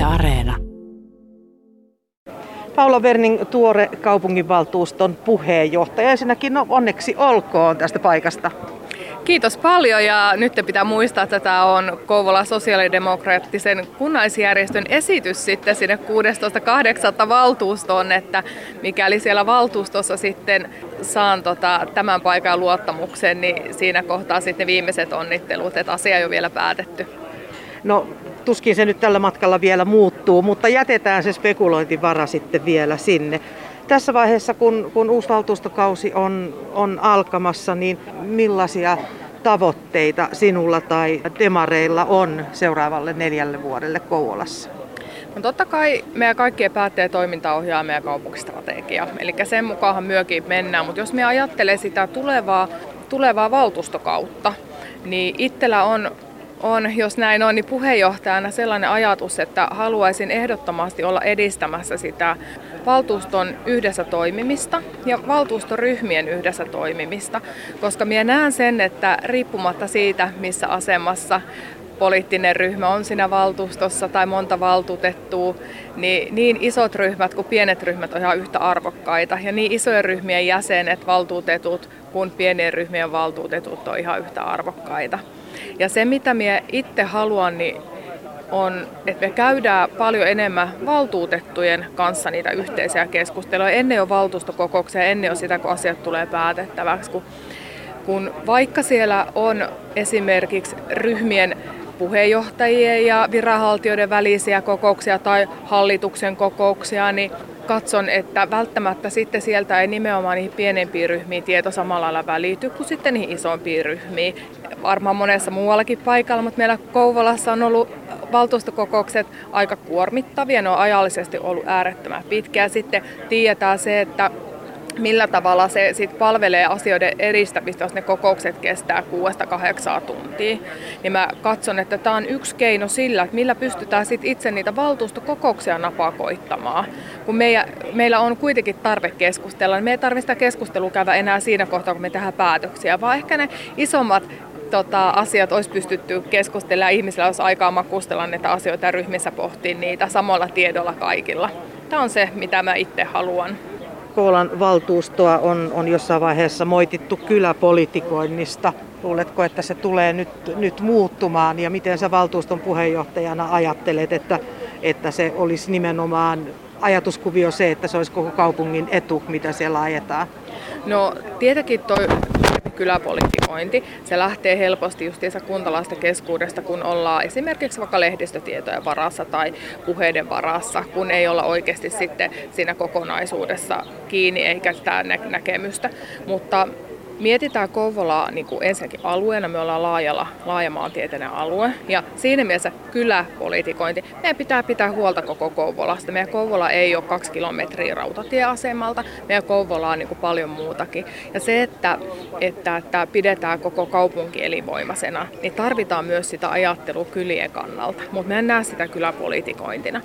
Yle Areena. Paula Werning, tuore kaupunginvaltuuston puheenjohtaja. Ensinnäkin no, onneksi olkoon tästä paikasta. Kiitos paljon ja nyt pitää muistaa, että tämä on Kouvola sosiaalidemokraattisen kunnallisjärjestön esitys sitten sinne 16.8. valtuustoon, että mikäli siellä valtuustossa sitten saan tota, tämän paikan luottamuksen, niin siinä kohtaa sitten viimeiset onnittelut, että asia ei ole vielä päätetty. No tuskin se nyt tällä matkalla vielä muuttuu, mutta jätetään se spekulointivara sitten vielä sinne. Tässä vaiheessa, kun, kun uusi valtuustokausi on, on alkamassa, niin millaisia tavoitteita sinulla tai demareilla on seuraavalle neljälle vuodelle Kouvolassa? No totta kai meidän kaikkien päättäjien toiminta ohjaa meidän kaupunkistrategia. Eli sen mukaan myökin mennään, mutta jos me ajattelee sitä tulevaa, tulevaa valtuustokautta, niin itsellä on on, jos näin on, niin puheenjohtajana sellainen ajatus, että haluaisin ehdottomasti olla edistämässä sitä valtuuston yhdessä toimimista ja valtuustoryhmien yhdessä toimimista, koska minä näen sen, että riippumatta siitä, missä asemassa poliittinen ryhmä on siinä valtuustossa tai monta valtuutettua, niin niin isot ryhmät kuin pienet ryhmät on ihan yhtä arvokkaita. Ja niin isojen ryhmien jäsenet, valtuutetut kuin pienien ryhmien valtuutetut on ihan yhtä arvokkaita. Ja se, mitä minä itse haluan, niin on, että me käydään paljon enemmän valtuutettujen kanssa niitä yhteisiä keskusteluja. Ennen jo valtuustokokouksia, ennen jo sitä, kun asiat tulee päätettäväksi. Kun, kun vaikka siellä on esimerkiksi ryhmien puheenjohtajien ja viranhaltijoiden välisiä kokouksia tai hallituksen kokouksia, niin katson, että välttämättä sitten sieltä ei nimenomaan niihin pienempiin ryhmiin tieto samalla lailla välity kuin sitten niihin isompiin ryhmiin. Varmaan monessa muuallakin paikalla, mutta meillä Kouvolassa on ollut valtuustokokoukset aika kuormittavia, ne on ajallisesti ollut äärettömän pitkiä. Sitten tiedetään se, että millä tavalla se sit palvelee asioiden edistämistä, jos ne kokoukset kestää 6-8 tuntia. Niin mä katson, että tämä on yksi keino sillä, että millä pystytään sit itse niitä valtuustokokouksia napakoittamaan. Kun meillä, meillä on kuitenkin tarve keskustella, niin me ei tarvitse sitä keskustelua käydä enää siinä kohtaa, kun me tehdään päätöksiä, vaan ehkä ne isommat tota, asiat olisi pystytty keskustelemaan ihmisillä olisi aikaa makustella näitä asioita ja ryhmissä pohtia niitä samalla tiedolla kaikilla. Tämä on se, mitä mä itse haluan. Koulan valtuustoa on, on jossain vaiheessa moitittu kyläpolitikoinnista. Luuletko, että se tulee nyt, nyt muuttumaan ja miten sä valtuuston puheenjohtajana ajattelet, että, että se olisi nimenomaan ajatuskuvio se, että se olisi koko kaupungin etu, mitä siellä ajetaan? No tietenkin toi kyläpolitikointi. Se lähtee helposti justiinsa kuntalaisten keskuudesta, kun ollaan esimerkiksi vaikka lehdistötietojen varassa tai puheiden varassa, kun ei olla oikeasti sitten siinä kokonaisuudessa kiinni eikä sitä näkemystä. Mutta mietitään Kouvolaa niin kuin ensinnäkin alueena, me ollaan laajalla, laaja maantieteinen alue ja siinä mielessä kyläpolitikointi. Meidän pitää pitää huolta koko Kouvolasta. Meidän Kouvola ei ole kaksi kilometriä rautatieasemalta, meidän Kouvola on niin kuin paljon muutakin. Ja se, että, että, että pidetään koko kaupunki elinvoimaisena, niin tarvitaan myös sitä ajattelua kylien kannalta, mutta me en näe sitä kyläpolitikointina.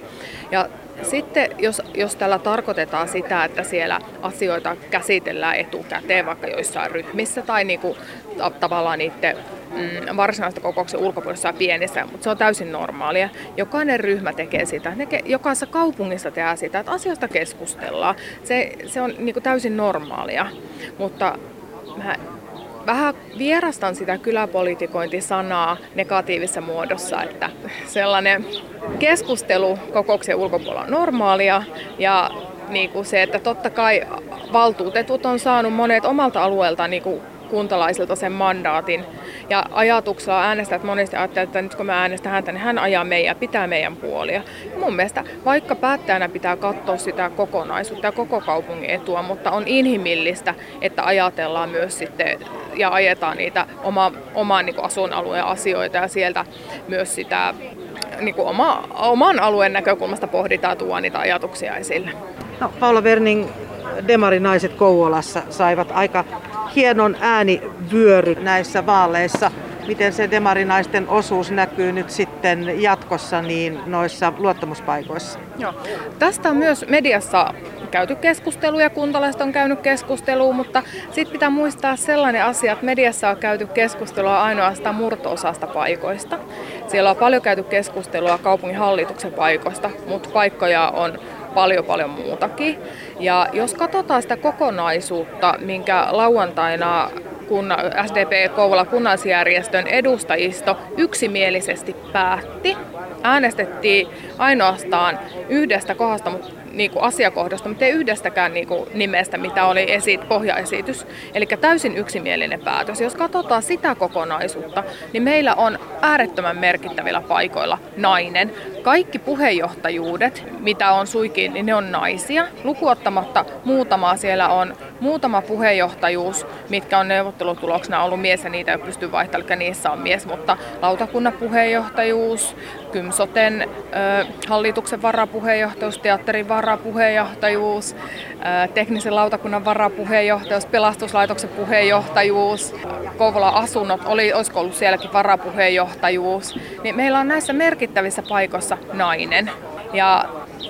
Ja sitten jos, jos tällä tarkoitetaan sitä, että siellä asioita käsitellään etukäteen vaikka joissain ryhmissä tai niinku, tavallaan niiden mm, varsinaista kokouksen ulkopuolissa pienissä, mutta se on täysin normaalia. Jokainen ryhmä tekee sitä, ne, jokaisessa kaupungissa tehdään sitä, että asioista keskustellaan. Se, se on niinku täysin normaalia, mutta mä vähän vierastan sitä kyläpolitikointisanaa negatiivisessa muodossa, että sellainen keskustelu kokouksen ulkopuolella on normaalia ja niin kuin se, että totta kai valtuutetut on saanut monet omalta alueelta niin kuin kuntalaisilta sen mandaatin. Ja ajatuksella äänestäjät monesti ajattelevat, että nyt kun mä äänestän häntä, niin hän ajaa meidän, pitää meidän puolia. Ja mun mielestä vaikka päättäjänä pitää katsoa sitä kokonaisuutta ja koko kaupungin etua, mutta on inhimillistä, että ajatellaan myös sitten ja ajetaan niitä oma, oman niin asuinalueen asioita ja sieltä myös sitä niin kuin oma, oman alueen näkökulmasta pohditaan tuo niitä ajatuksia esille. No, Paula Werning, demarinaiset Kouvolassa saivat aika hienon äänivyöry näissä vaaleissa. miten se demarinaisten osuus näkyy nyt sitten jatkossa niin noissa luottamuspaikoissa? Joo. Tästä on myös mediassa käyty keskustelua ja kuntalaiset on käynyt keskustelua, mutta sitten pitää muistaa sellainen asia, että mediassa on käyty keskustelua ainoastaan murto-osasta paikoista. Siellä on paljon käyty keskustelua kaupungin hallituksen paikoista, mutta paikkoja on paljon paljon muutakin. Ja jos katsotaan sitä kokonaisuutta, minkä lauantaina kun SDP Kouvola kunnallisjärjestön edustajisto yksimielisesti päätti, äänestettiin ainoastaan yhdestä kohdasta, mutta niin kuin asiakohdasta, mutta ei yhdestäkään niin kuin nimestä, mitä oli esi- pohjaesitys. Eli täysin yksimielinen päätös. Jos katsotaan sitä kokonaisuutta, niin meillä on äärettömän merkittävillä paikoilla nainen. Kaikki puheenjohtajuudet, mitä on suikin, niin ne on naisia. Lukuottamatta muutamaa siellä on muutama puheenjohtajuus, mitkä on neuvottelutuloksena ollut mies ja niitä ei pysty vaihtamaan, eli niissä on mies, mutta lautakunnan puheenjohtajuus, Kymsoten ö, hallituksen varapuheenjohtajuus, teatterin varapuheenjohtajuus, ö, teknisen lautakunnan varapuheenjohtajuus, pelastuslaitoksen puheenjohtajuus, Kouvola asunnot, oli, olisiko ollut sielläkin varapuheenjohtajuus, niin meillä on näissä merkittävissä paikoissa nainen. Ja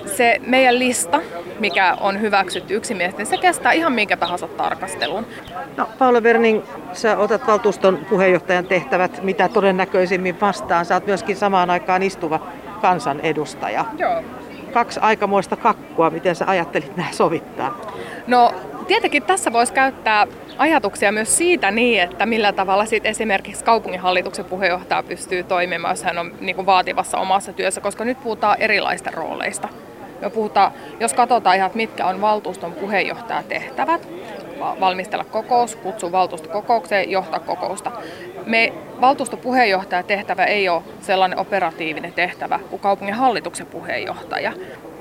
se meidän lista, mikä on hyväksytty yksimielisesti, se kestää ihan minkä tahansa tarkastelun. No, Paula Werning, sä otat valtuuston puheenjohtajan tehtävät mitä todennäköisimmin vastaan. Sä oot myöskin samaan aikaan istuva kansanedustaja. Joo. Kaksi aikamoista kakkua, miten sä ajattelit nämä sovittaa? No tietenkin tässä voisi käyttää ajatuksia myös siitä niin, että millä tavalla sit esimerkiksi kaupunginhallituksen puheenjohtaja pystyy toimimaan, jos hän on niin kuin vaativassa omassa työssä, koska nyt puhutaan erilaista rooleista. Me puhutaan, jos katsotaan ihan, mitkä on valtuuston puheenjohtajatehtävät, valmistella kokous, kutsua valtuustokokoukseen, johtaa kokousta. Me valtuustopuheenjohtajan tehtävä ei ole sellainen operatiivinen tehtävä kuin kaupungin hallituksen puheenjohtaja.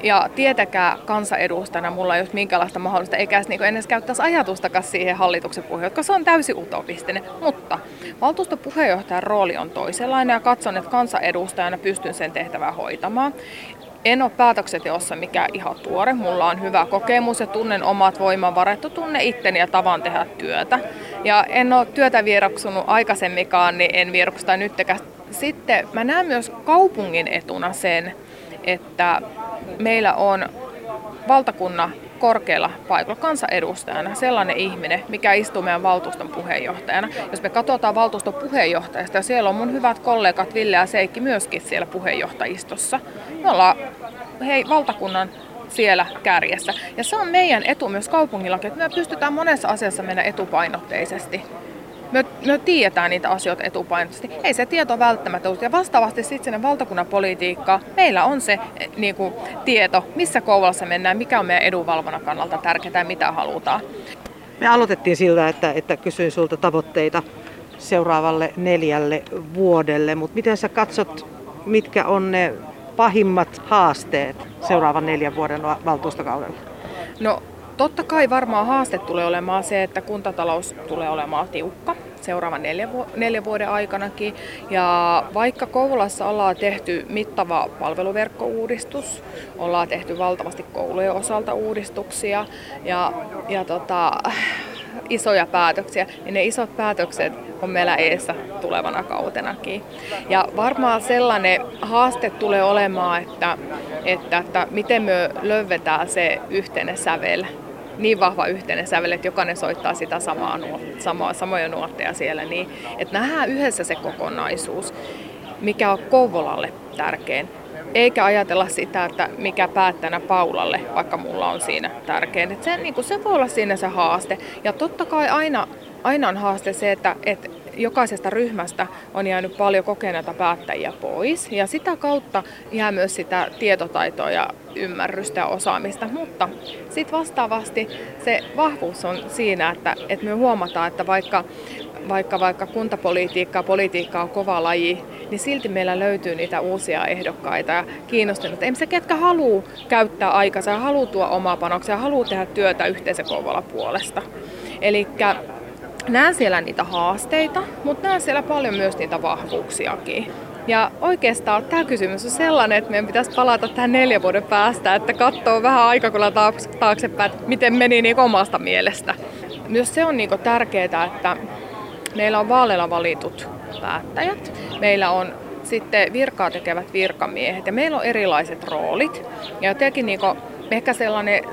Ja tietäkään kansanedustajana mulla ei ole minkäänlaista mahdollista, eikä edes, niin edes käyttäisi ajatustakaan siihen hallituksen puheenjohtajan, koska se on täysin utopistinen. Mutta valtuustopuheenjohtajan rooli on toisenlainen ja katson, että kansanedustajana pystyn sen tehtävää hoitamaan. En ole päätöksenteossa mikä ihan tuore. Mulla on hyvä kokemus ja tunnen omat voimavarat, tunne itteni ja tavan tehdä työtä. Ja en ole työtä vieroksunut aikaisemminkaan, niin en vieroksuta nyttekään. Sitten mä näen myös kaupungin etuna sen, että meillä on valtakunnan korkealla paikalla kansanedustajana sellainen ihminen, mikä istuu meidän valtuuston puheenjohtajana. Jos me katsotaan valtuuston puheenjohtajasta, ja siellä on mun hyvät kollegat Ville ja Seikki myöskin siellä puheenjohtajistossa. Me ollaan hei, valtakunnan siellä kärjessä. Ja se on meidän etu myös kaupungillakin, että me pystytään monessa asiassa mennä etupainotteisesti me, me tiedetään niitä asioita etupainoisesti. Ei se tieto välttämättä ole. Ja vastaavasti sitten sinne valtakunnan politiikkaa, meillä on se eh, niin kuin, tieto, missä Kouvolassa mennään, mikä on meidän edunvalvonnan kannalta tärkeää ja mitä halutaan. Me aloitettiin sillä, että, että kysyin sulta tavoitteita seuraavalle neljälle vuodelle, mutta miten sä katsot, mitkä on ne pahimmat haasteet seuraavan neljän vuoden valtuustokaudella? No Totta kai varmaan haaste tulee olemaan se, että kuntatalous tulee olemaan tiukka seuraavan neljän, vu- neljän vuoden aikanakin. Ja vaikka Kouvolassa ollaan tehty mittava palveluverkkouudistus, ollaan tehty valtavasti koulujen osalta uudistuksia ja, ja tota, isoja päätöksiä, niin ne isot päätökset on meillä eessä tulevana kautenakin. Ja varmaan sellainen haaste tulee olemaan, että, että, että miten me löydetään se yhteinen sävel niin vahva yhteinen sävel, että jokainen soittaa sitä samaa, samaa, samoja nuotteja siellä, niin että nähdään yhdessä se kokonaisuus, mikä on Kouvolalle tärkein. Eikä ajatella sitä, että mikä päättänä Paulalle, vaikka mulla on siinä tärkein. Että se, niin kuin, se voi olla siinä se haaste. Ja totta kai aina, aina on haaste se, että, että jokaisesta ryhmästä on jäänyt paljon kokeneita päättäjiä pois ja sitä kautta jää myös sitä tietotaitoa ja ymmärrystä ja osaamista, mutta sitten vastaavasti se vahvuus on siinä, että, että me huomataan, että vaikka vaikka, vaikka kuntapolitiikka politiikka on kova laji, niin silti meillä löytyy niitä uusia ehdokkaita ja kiinnostuneita. Ei se, ketkä haluaa käyttää aikansa ja haluaa tuo omaa panoksia haluaa tehdä työtä yhteisökoululla puolesta. Eli näen siellä niitä haasteita, mutta näen siellä paljon myös niitä vahvuuksiakin. Ja oikeastaan tämä kysymys on sellainen, että meidän pitäisi palata tähän neljän vuoden päästä, että katsoo vähän aikakulla taaksepäin, että miten meni niin omasta mielestä. Myös se on niin tärkeää, että meillä on vaaleilla valitut päättäjät. Meillä on sitten virkaa tekevät virkamiehet ja meillä on erilaiset roolit. Ja jotenkin niin ehkä sellainen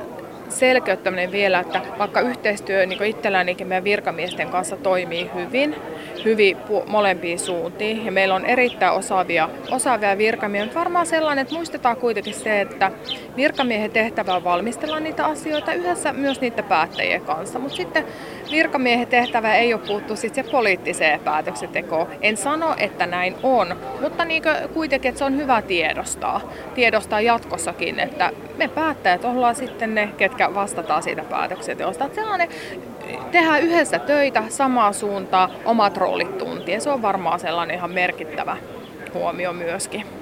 selkeyttäminen vielä, että vaikka yhteistyö niin itsellänikin meidän virkamiesten kanssa toimii hyvin, hyvin molempiin suuntiin ja meillä on erittäin osaavia, osaavia virkamiehiä, mutta varmaan sellainen, että muistetaan kuitenkin se, että virkamiehen tehtävä on valmistella niitä asioita yhdessä myös niiden päättäjien kanssa, mutta sitten virkamiehen tehtävä ei ole puuttu sitten se poliittiseen päätöksentekoon. En sano, että näin on, mutta niin kuitenkin, että se on hyvä tiedostaa, tiedostaa jatkossakin, että me päättäjät ollaan sitten ne, ketkä vastataan siitä päätöksenteosta. Että sellainen tehdään yhdessä töitä samaa suuntaa, omat roolit tuntien. Se on varmaan sellainen ihan merkittävä huomio myöskin.